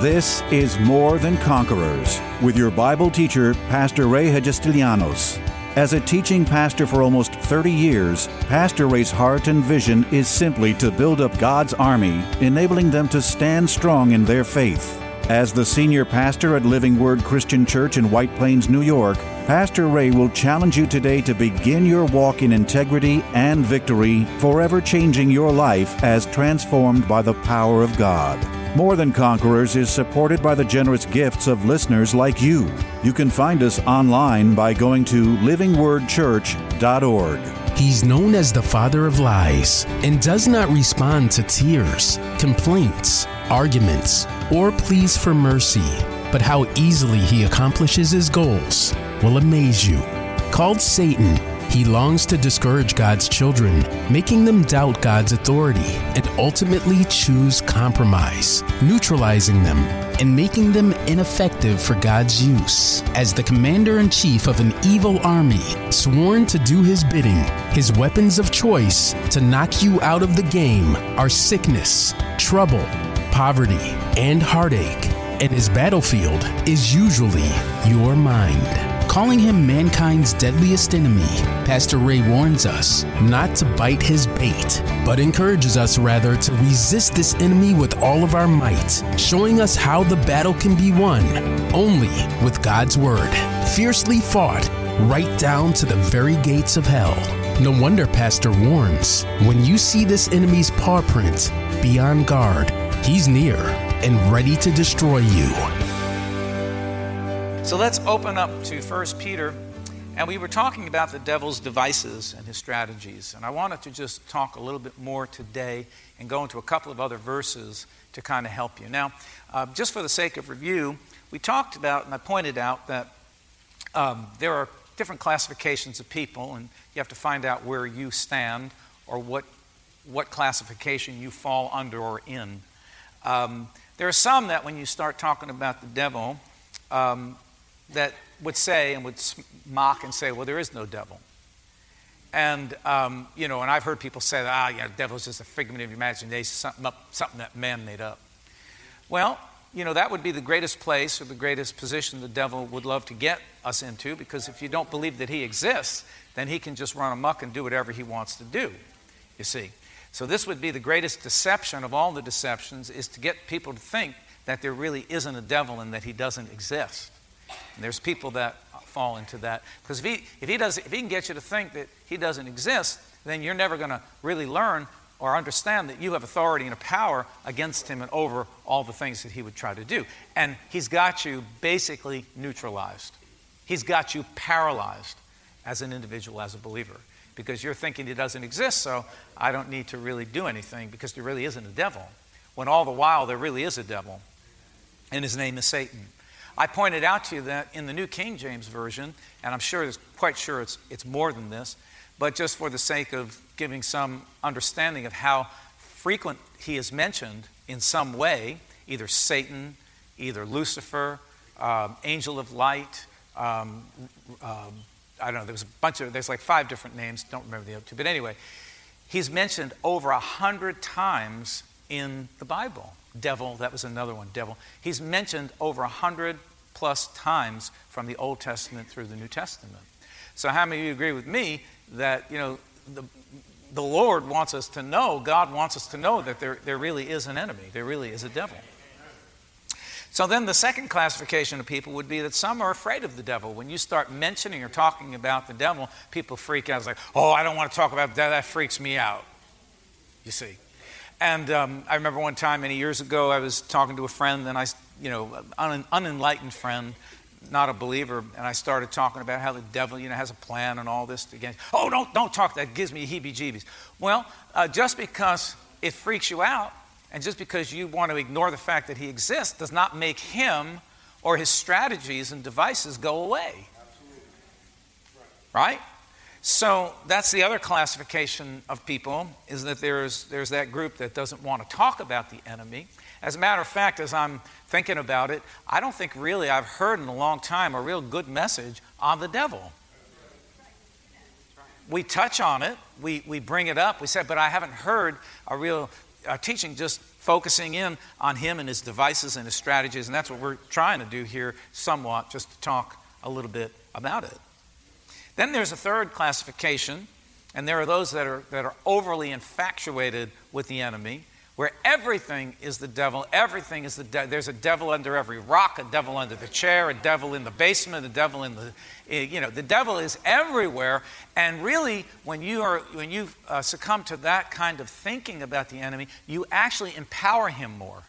This is More Than Conquerors with your Bible teacher, Pastor Ray Hagestilianos. As a teaching pastor for almost 30 years, Pastor Ray's heart and vision is simply to build up God's army, enabling them to stand strong in their faith. As the senior pastor at Living Word Christian Church in White Plains, New York, Pastor Ray will challenge you today to begin your walk in integrity and victory, forever changing your life as transformed by the power of God. More Than Conquerors is supported by the generous gifts of listeners like you. You can find us online by going to livingwordchurch.org. He's known as the father of lies and does not respond to tears, complaints, arguments, or pleas for mercy. But how easily he accomplishes his goals will amaze you. Called Satan, he longs to discourage God's children, making them doubt God's authority and ultimately choose compromise, neutralizing them and making them ineffective for God's use. As the commander in chief of an evil army, sworn to do his bidding, his weapons of choice to knock you out of the game are sickness, trouble, poverty, and heartache. And his battlefield is usually your mind. Calling him mankind's deadliest enemy, Pastor Ray warns us not to bite his bait, but encourages us rather to resist this enemy with all of our might, showing us how the battle can be won only with God's word, fiercely fought right down to the very gates of hell. No wonder Pastor warns when you see this enemy's paw print, be on guard. He's near and ready to destroy you. So let's open up to 1 Peter. And we were talking about the devil's devices and his strategies. And I wanted to just talk a little bit more today and go into a couple of other verses to kind of help you. Now, uh, just for the sake of review, we talked about, and I pointed out that um, there are different classifications of people, and you have to find out where you stand or what, what classification you fall under or in. Um, there are some that when you start talking about the devil, um, that would say and would mock and say, well, there is no devil. And, um, you know, and I've heard people say, ah, yeah, the devil is just a figment of your imagination, something, up, something that man made up. Well, you know, that would be the greatest place or the greatest position the devil would love to get us into because if you don't believe that he exists, then he can just run amuck and do whatever he wants to do, you see. So this would be the greatest deception of all the deceptions is to get people to think that there really isn't a devil and that he doesn't exist. And there's people that fall into that. Because if he, if, he does, if he can get you to think that he doesn't exist, then you're never going to really learn or understand that you have authority and a power against him and over all the things that he would try to do. And he's got you basically neutralized. He's got you paralyzed as an individual, as a believer, because you're thinking he doesn't exist, so I don't need to really do anything because there really isn't a devil. When all the while there really is a devil, and his name is Satan. I pointed out to you that in the New King James Version, and I'm sure, it's quite sure it's, it's more than this, but just for the sake of giving some understanding of how frequent he is mentioned in some way, either Satan, either Lucifer, um, angel of light, um, um, I don't know, there was a bunch of, there's like five different names, don't remember the other two, but anyway, he's mentioned over a hundred times in the Bible. Devil, that was another one, devil. He's mentioned over a hundred plus times from the Old Testament through the New Testament. So, how many of you agree with me that, you know, the, the Lord wants us to know, God wants us to know that there, there really is an enemy, there really is a devil. So then the second classification of people would be that some are afraid of the devil. When you start mentioning or talking about the devil, people freak out. It's like, oh, I don't want to talk about that. That freaks me out. You see. And um, I remember one time many years ago, I was talking to a friend, and I, you know, an unenlightened friend, not a believer, and I started talking about how the devil, you know, has a plan and all this against. Oh, don't don't talk. That gives me heebie-jeebies. Well, uh, just because it freaks you out, and just because you want to ignore the fact that he exists, does not make him or his strategies and devices go away. Absolutely, Right? So that's the other classification of people is that there's, there's that group that doesn't want to talk about the enemy. As a matter of fact, as I'm thinking about it, I don't think really I've heard in a long time a real good message on the devil. We touch on it, we, we bring it up, we say, but I haven't heard a real uh, teaching just focusing in on him and his devices and his strategies. And that's what we're trying to do here, somewhat, just to talk a little bit about it. Then there's a third classification, and there are those that are, that are overly infatuated with the enemy where everything is the devil. Everything is the devil. There's a devil under every rock, a devil under the chair, a devil in the basement, a devil in the, eh, you know, the devil is everywhere. And really, when you are, when you uh, succumb to that kind of thinking about the enemy, you actually empower him more.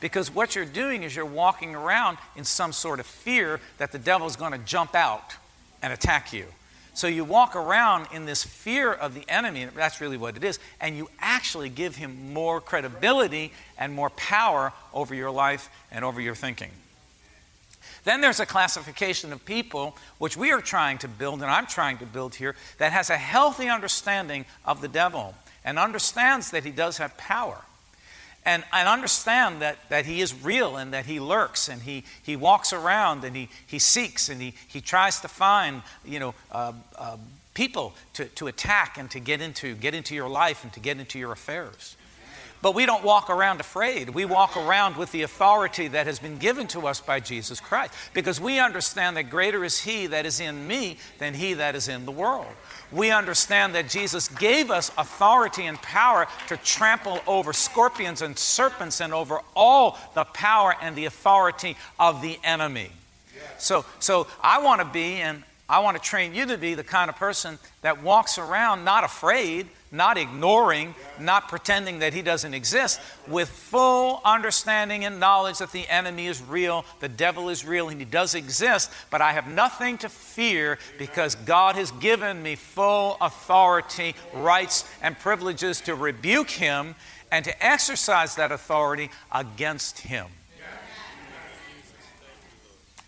Because what you're doing is you're walking around in some sort of fear that the devil is going to jump out and attack you. So you walk around in this fear of the enemy, and that's really what it is, and you actually give him more credibility and more power over your life and over your thinking. Then there's a classification of people, which we are trying to build, and I'm trying to build here, that has a healthy understanding of the devil and understands that he does have power and, and understand that, that he is real and that he lurks and he, he walks around and he, he seeks and he, he tries to find you know, uh, uh, people to, to attack and to get into, get into your life and to get into your affairs. But we don't walk around afraid. We walk around with the authority that has been given to us by Jesus Christ because we understand that greater is He that is in me than He that is in the world we understand that Jesus gave us authority and power to trample over scorpions and serpents and over all the power and the authority of the enemy. So, so I want to be, and I want to train you to be the kind of person that walks around not afraid, not ignoring, not pretending that he doesn't exist, with full understanding and knowledge that the enemy is real, the devil is real, and he does exist, but I have nothing to fear because God has given me full authority, rights, and privileges to rebuke him and to exercise that authority against him.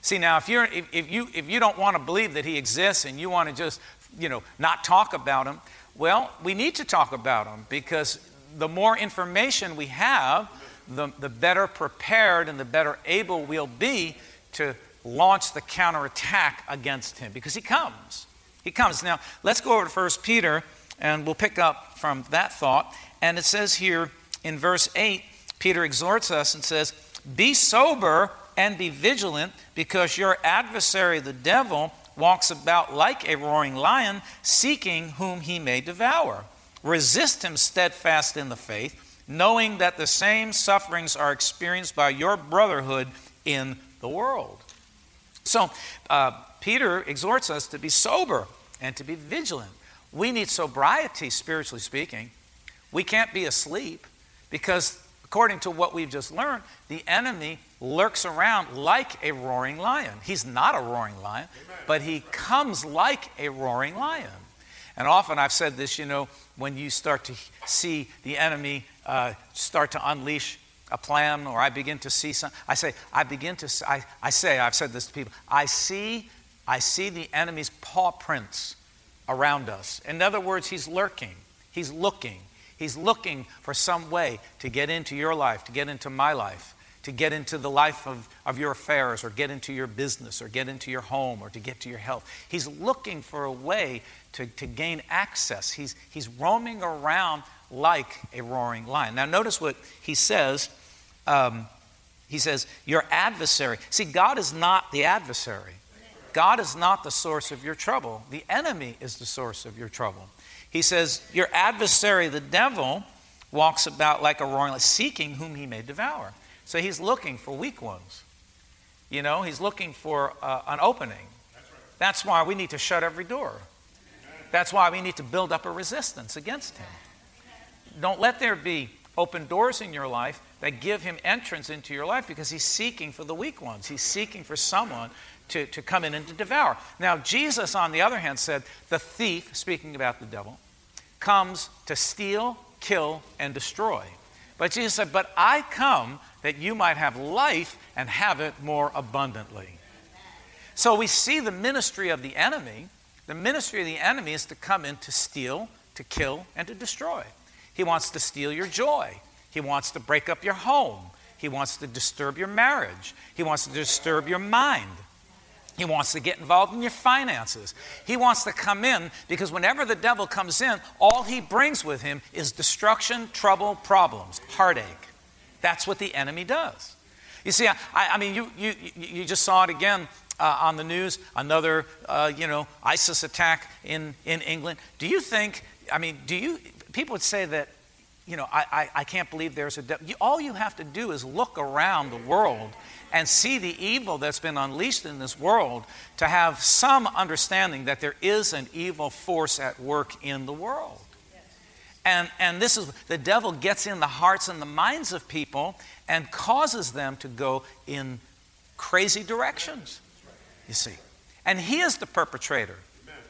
See now, if you're if, if, you if you don't want to believe that he exists and you want to just you know not talk about him, well, we need to talk about them because the more information we have, the, the better prepared and the better able we'll be to launch the counterattack against him because he comes. He comes. Now, let's go over to 1 Peter and we'll pick up from that thought. And it says here in verse 8, Peter exhorts us and says, Be sober and be vigilant because your adversary, the devil, walks about like a roaring lion, seeking whom he may devour. Resist him steadfast in the faith, knowing that the same sufferings are experienced by your brotherhood in the world. So, uh, Peter exhorts us to be sober and to be vigilant. We need sobriety, spiritually speaking. We can't be asleep because, according to what we've just learned, the enemy lurks around like a roaring lion. He's not a roaring lion, but he comes like a roaring lion. And often I've said this, you know, when you start to see the enemy uh, start to unleash a plan, or I begin to see some, I say, I begin to, I, I say, I've said this to people, I see, I see the enemy's paw prints around us. In other words, he's lurking, he's looking, he's looking for some way to get into your life, to get into my life to get into the life of, of your affairs or get into your business or get into your home or to get to your health. He's looking for a way to, to gain access. He's, he's roaming around like a roaring lion. Now, notice what he says. Um, he says, Your adversary. See, God is not the adversary. God is not the source of your trouble. The enemy is the source of your trouble. He says, Your adversary, the devil, walks about like a roaring lion, seeking whom he may devour. So he's looking for weak ones. You know, he's looking for uh, an opening. That's why we need to shut every door. That's why we need to build up a resistance against him. Don't let there be open doors in your life that give him entrance into your life because he's seeking for the weak ones. He's seeking for someone to, to come in and to devour. Now, Jesus, on the other hand, said, The thief, speaking about the devil, comes to steal, kill, and destroy. But Jesus said, But I come that you might have life and have it more abundantly. So we see the ministry of the enemy. The ministry of the enemy is to come in to steal, to kill, and to destroy. He wants to steal your joy. He wants to break up your home. He wants to disturb your marriage. He wants to disturb your mind. He wants to get involved in your finances. He wants to come in because whenever the devil comes in, all he brings with him is destruction, trouble, problems, heartache. That's what the enemy does. You see, I, I mean, you, you, you just saw it again uh, on the news, another, uh, you know, ISIS attack in, in England. Do you think, I mean, do you, people would say that, you know, I, I, I can't believe there's a devil. All you have to do is look around the world and see the evil that's been unleashed in this world to have some understanding that there is an evil force at work in the world. And, and this is the devil gets in the hearts and the minds of people and causes them to go in crazy directions, you see. And he is the perpetrator.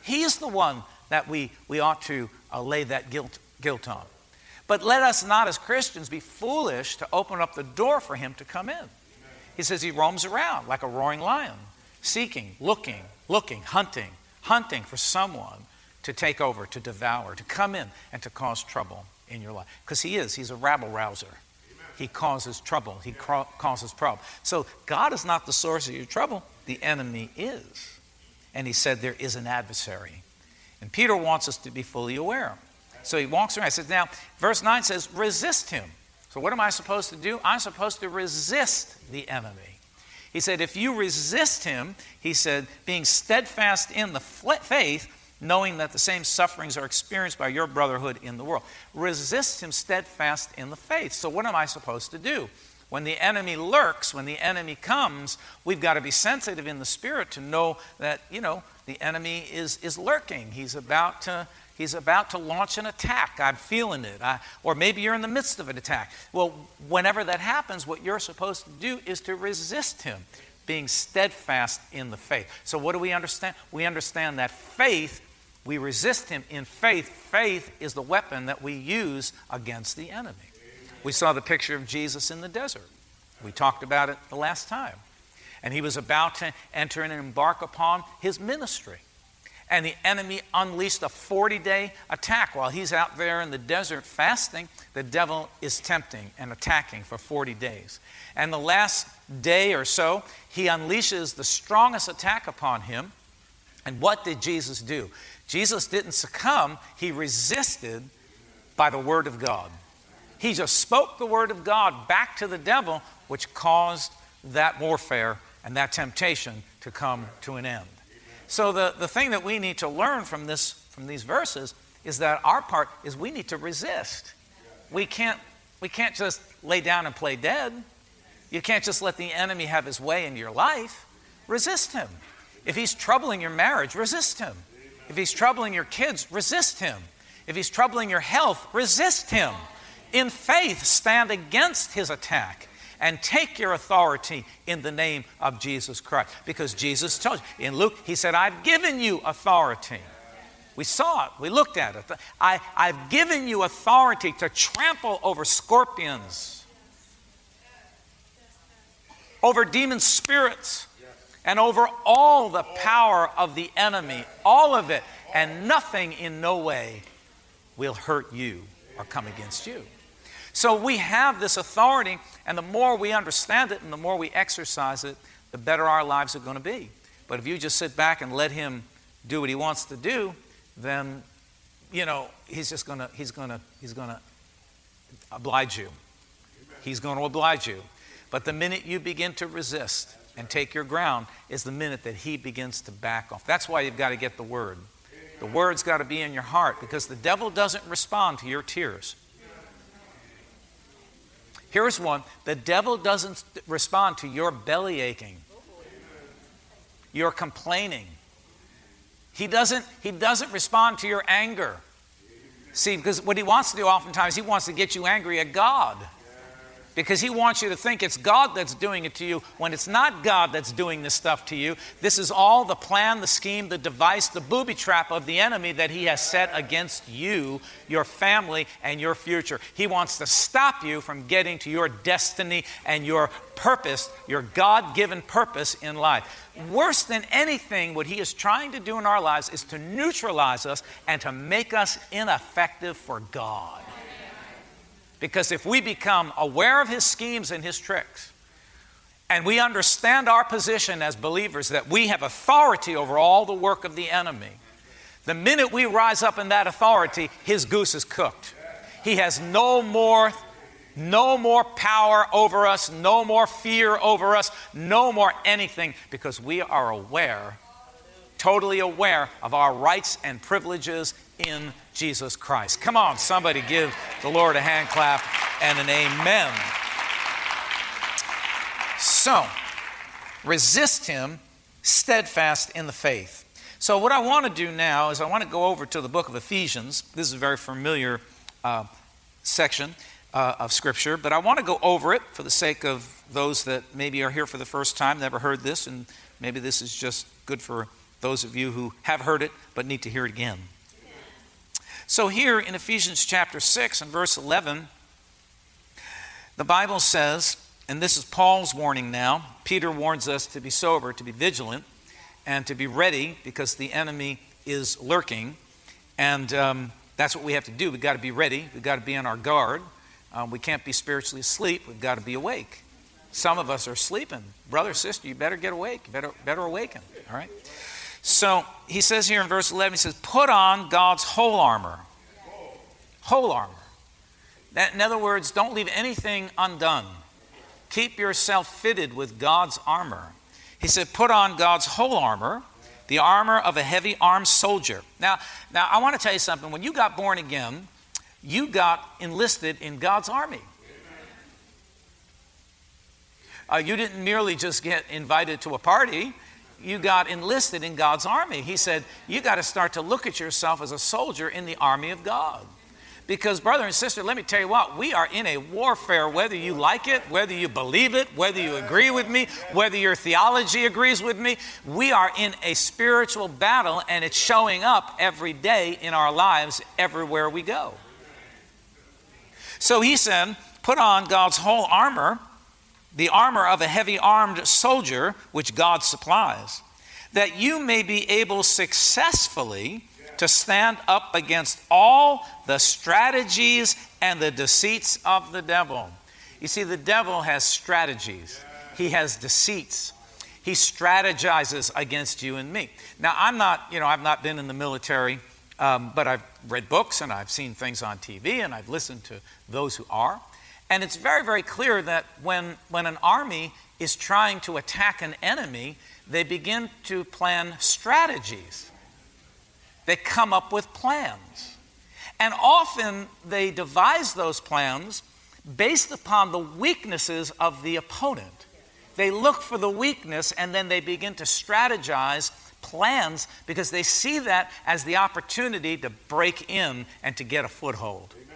He is the one that we, we ought to uh, lay that guilt, guilt on. But let us not, as Christians, be foolish to open up the door for him to come in. He says he roams around like a roaring lion, seeking, looking, looking, hunting, hunting for someone to take over, to devour, to come in and to cause trouble in your life. Because he is, he's a rabble rouser. He causes trouble, he ca- causes problem. So God is not the source of your trouble, the enemy is. And he said there is an adversary. And Peter wants us to be fully aware. So he walks around. He says, now, verse 9 says, resist him. So what am I supposed to do? I'm supposed to resist the enemy. He said, if you resist him, he said, being steadfast in the faith, knowing that the same sufferings are experienced by your brotherhood in the world. Resist him steadfast in the faith. So, what am I supposed to do? When the enemy lurks, when the enemy comes, we've got to be sensitive in the spirit to know that, you know, the enemy is, is lurking. He's about to. He's about to launch an attack. I'm feeling it. I, or maybe you're in the midst of an attack. Well, whenever that happens, what you're supposed to do is to resist him, being steadfast in the faith. So, what do we understand? We understand that faith we resist him in faith. Faith is the weapon that we use against the enemy. We saw the picture of Jesus in the desert. We talked about it the last time. And he was about to enter and embark upon his ministry. And the enemy unleashed a 40 day attack while he's out there in the desert fasting. The devil is tempting and attacking for 40 days. And the last day or so, he unleashes the strongest attack upon him. And what did Jesus do? Jesus didn't succumb, he resisted by the Word of God. He just spoke the Word of God back to the devil, which caused that warfare and that temptation to come to an end. So, the, the thing that we need to learn from, this, from these verses is that our part is we need to resist. We can't, we can't just lay down and play dead. You can't just let the enemy have his way in your life. Resist him. If he's troubling your marriage, resist him. If he's troubling your kids, resist him. If he's troubling your health, resist him. In faith, stand against his attack and take your authority in the name of Jesus Christ. Because Jesus told you in Luke, he said, I've given you authority. We saw it, we looked at it. I, I've given you authority to trample over scorpions, over demon spirits and over all the power of the enemy, all of it, and nothing in no way will hurt you or come against you. So we have this authority, and the more we understand it and the more we exercise it, the better our lives are going to be. But if you just sit back and let him do what he wants to do, then you know he's just going to he's going to he's going to oblige you. He's going to oblige you. But the minute you begin to resist, and take your ground is the minute that he begins to back off. That's why you've got to get the word. The word's got to be in your heart because the devil doesn't respond to your tears. Here's one the devil doesn't respond to your belly aching, your complaining. He doesn't, he doesn't respond to your anger. See, because what he wants to do oftentimes, he wants to get you angry at God because he wants you to think it's God that's doing it to you when it's not God that's doing this stuff to you. This is all the plan, the scheme, the device, the booby trap of the enemy that he has set against you, your family, and your future. He wants to stop you from getting to your destiny and your purpose, your God given purpose in life. Worse than anything, what he is trying to do in our lives is to neutralize us and to make us ineffective for God. Because if we become aware of his schemes and his tricks, and we understand our position as believers that we have authority over all the work of the enemy, the minute we rise up in that authority, his goose is cooked. He has no more No more power over us, no more fear over us, no more anything, because we are aware, totally aware of our rights and privileges in Jesus Christ. Come on, somebody give the Lord a hand clap and an amen. So, resist him steadfast in the faith. So, what I want to do now is I want to go over to the book of Ephesians. This is a very familiar uh, section uh, of Scripture, but I want to go over it for the sake of those that maybe are here for the first time, never heard this, and maybe this is just good for those of you who have heard it but need to hear it again. So, here in Ephesians chapter 6 and verse 11, the Bible says, and this is Paul's warning now. Peter warns us to be sober, to be vigilant, and to be ready because the enemy is lurking. And um, that's what we have to do. We've got to be ready, we've got to be on our guard. Um, we can't be spiritually asleep, we've got to be awake. Some of us are sleeping. Brother, sister, you better get awake. You better, better awaken. All right? So he says here in verse 11, he says, Put on God's whole armor. Whole armor. That, in other words, don't leave anything undone. Keep yourself fitted with God's armor. He said, Put on God's whole armor, the armor of a heavy armed soldier. Now, now I want to tell you something. When you got born again, you got enlisted in God's army. Uh, you didn't merely just get invited to a party, you got enlisted in God's army. He said, You got to start to look at yourself as a soldier in the army of God. Because, brother and sister, let me tell you what, we are in a warfare, whether you like it, whether you believe it, whether you agree with me, whether your theology agrees with me. We are in a spiritual battle, and it's showing up every day in our lives, everywhere we go. So he said, Put on God's whole armor, the armor of a heavy armed soldier, which God supplies, that you may be able successfully to stand up against all the strategies and the deceits of the devil. You see, the devil has strategies, he has deceits. He strategizes against you and me. Now, I'm not, you know, I've not been in the military, um, but I've read books and I've seen things on TV and I've listened to those who are. And it's very, very clear that when, when an army is trying to attack an enemy, they begin to plan strategies. They come up with plans. And often they devise those plans based upon the weaknesses of the opponent. They look for the weakness and then they begin to strategize plans because they see that as the opportunity to break in and to get a foothold. Amen.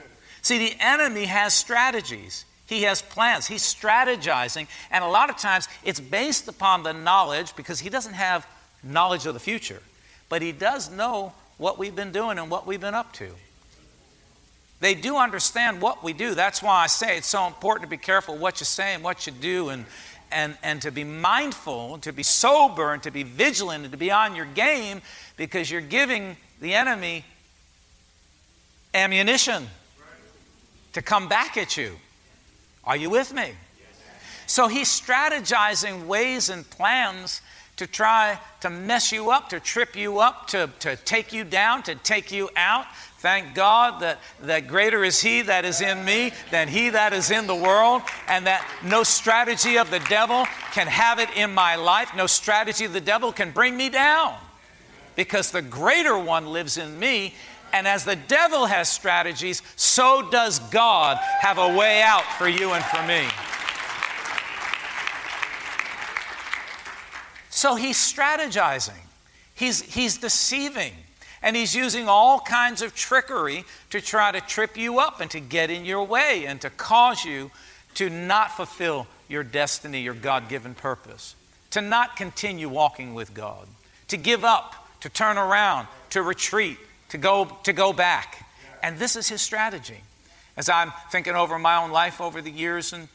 See, the enemy has strategies. He has plans. He's strategizing. And a lot of times it's based upon the knowledge because he doesn't have knowledge of the future, but he does know what we've been doing and what we've been up to. They do understand what we do. That's why I say it's so important to be careful what you say and what you do and, and, and to be mindful, to be sober, and to be vigilant, and to be on your game because you're giving the enemy ammunition to come back at you. Are you with me? So he's strategizing ways and plans to try to mess you up, to trip you up, to, to take you down, to take you out. Thank God that, that greater is He that is in me than He that is in the world, and that no strategy of the devil can have it in my life. No strategy of the devil can bring me down because the greater one lives in me. And as the devil has strategies, so does God have a way out for you and for me. So he's strategizing, he's, he's deceiving, and he's using all kinds of trickery to try to trip you up and to get in your way and to cause you to not fulfill your destiny, your God given purpose, to not continue walking with God, to give up, to turn around, to retreat, to go, to go back. And this is his strategy. As I'm thinking over my own life over the years and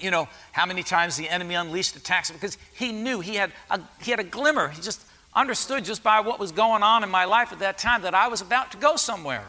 you know, how many times the enemy unleashed attacks because he knew he had a, he had a glimmer. He just understood just by what was going on in my life at that time that I was about to go somewhere,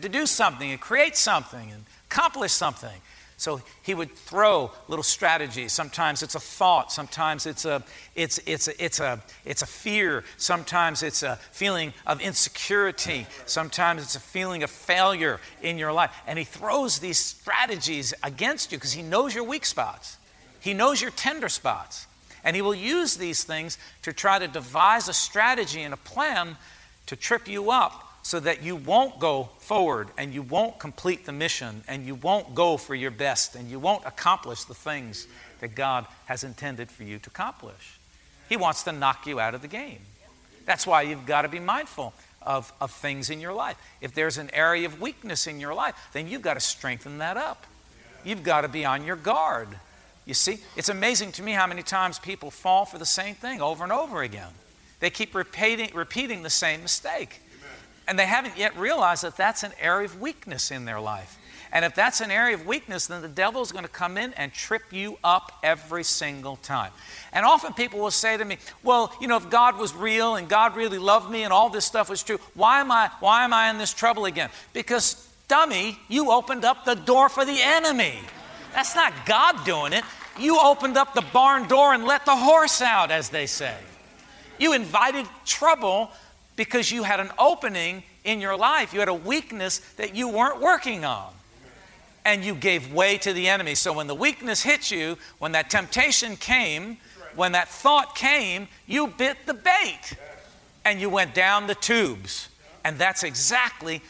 to do something and create something and accomplish something. So he would throw little strategies. Sometimes it's a thought, sometimes it's a, it's, it's, a, it's, a, it's a fear, sometimes it's a feeling of insecurity, sometimes it's a feeling of failure in your life. And he throws these strategies against you because he knows your weak spots, he knows your tender spots. And he will use these things to try to devise a strategy and a plan to trip you up so that you won't go forward and you won't complete the mission and you won't go for your best and you won't accomplish the things that God has intended for you to accomplish. He wants to knock you out of the game. That's why you've got to be mindful of, of things in your life. If there's an area of weakness in your life, then you've got to strengthen that up. You've got to be on your guard. You see, it's amazing to me how many times people fall for the same thing over and over again. They keep repeating, repeating the same mistake. And they haven't yet realized that that's an area of weakness in their life. And if that's an area of weakness, then the devil is going to come in and trip you up every single time. And often people will say to me, "Well, you know, if God was real and God really loved me and all this stuff was true, why am I why am I in this trouble again?" Because dummy, you opened up the door for the enemy. That's not God doing it. You opened up the barn door and let the horse out, as they say. You invited trouble because you had an opening in your life. You had a weakness that you weren't working on. And you gave way to the enemy. So when the weakness hit you, when that temptation came, when that thought came, you bit the bait and you went down the tubes. And that's exactly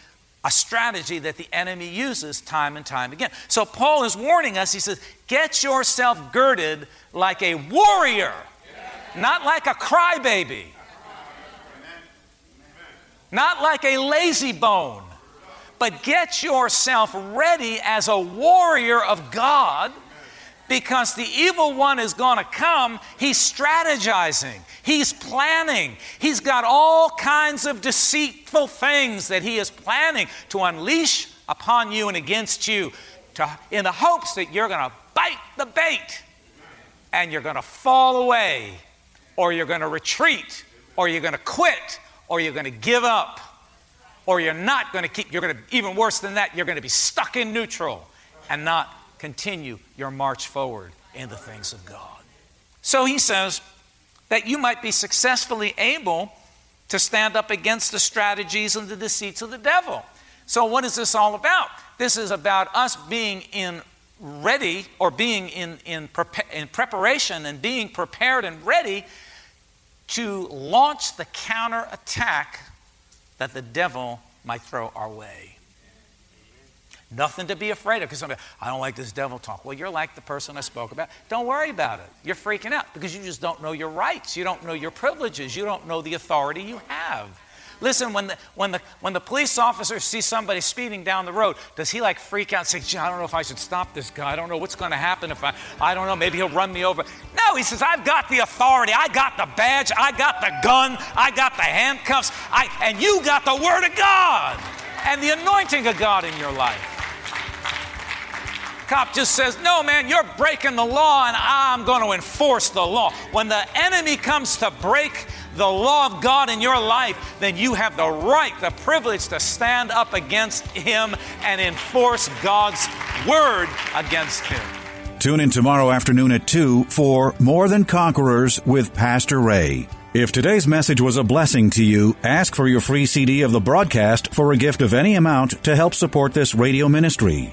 a strategy that the enemy uses time and time again. So Paul is warning us. He says, Get yourself girded like a warrior, not like a crybaby not like a lazy bone, but get yourself ready as a warrior of God because the evil one is going to come. He's strategizing, he's planning, he's got all kinds of deceitful things that he is planning to unleash upon you and against you to, in the hopes that you're going to bite the bait and you're going to fall away or you're going to retreat or you're going to quit or you're going to give up, or you're not going to keep, you're going to, even worse than that, you're going to be stuck in neutral and not continue your march forward in the things of God. So he says that you might be successfully able to stand up against the strategies and the deceits of the devil. So, what is this all about? This is about us being in ready or being in, in, in preparation and being prepared and ready to launch the counterattack that the devil might throw our way. Nothing to be afraid of because somebody, I don't like this devil talk. Well, you're like the person I spoke about. Don't worry about it. You're freaking out because you just don't know your rights. You don't know your privileges. You don't know the authority you have. Listen, when the, when, the, when the police officer sees somebody speeding down the road, does he like freak out and say, I don't know if I should stop this guy. I don't know what's going to happen if I, I don't know, maybe he'll run me over. No, he says, I've got the authority. I got the badge. I got the gun. I got the handcuffs. I, and you got the Word of God and the anointing of God in your life. Cop just says, No, man, you're breaking the law and I'm going to enforce the law. When the enemy comes to break the law of God in your life, then you have the right, the privilege to stand up against him and enforce God's word against him. Tune in tomorrow afternoon at 2 for More Than Conquerors with Pastor Ray. If today's message was a blessing to you, ask for your free CD of the broadcast for a gift of any amount to help support this radio ministry.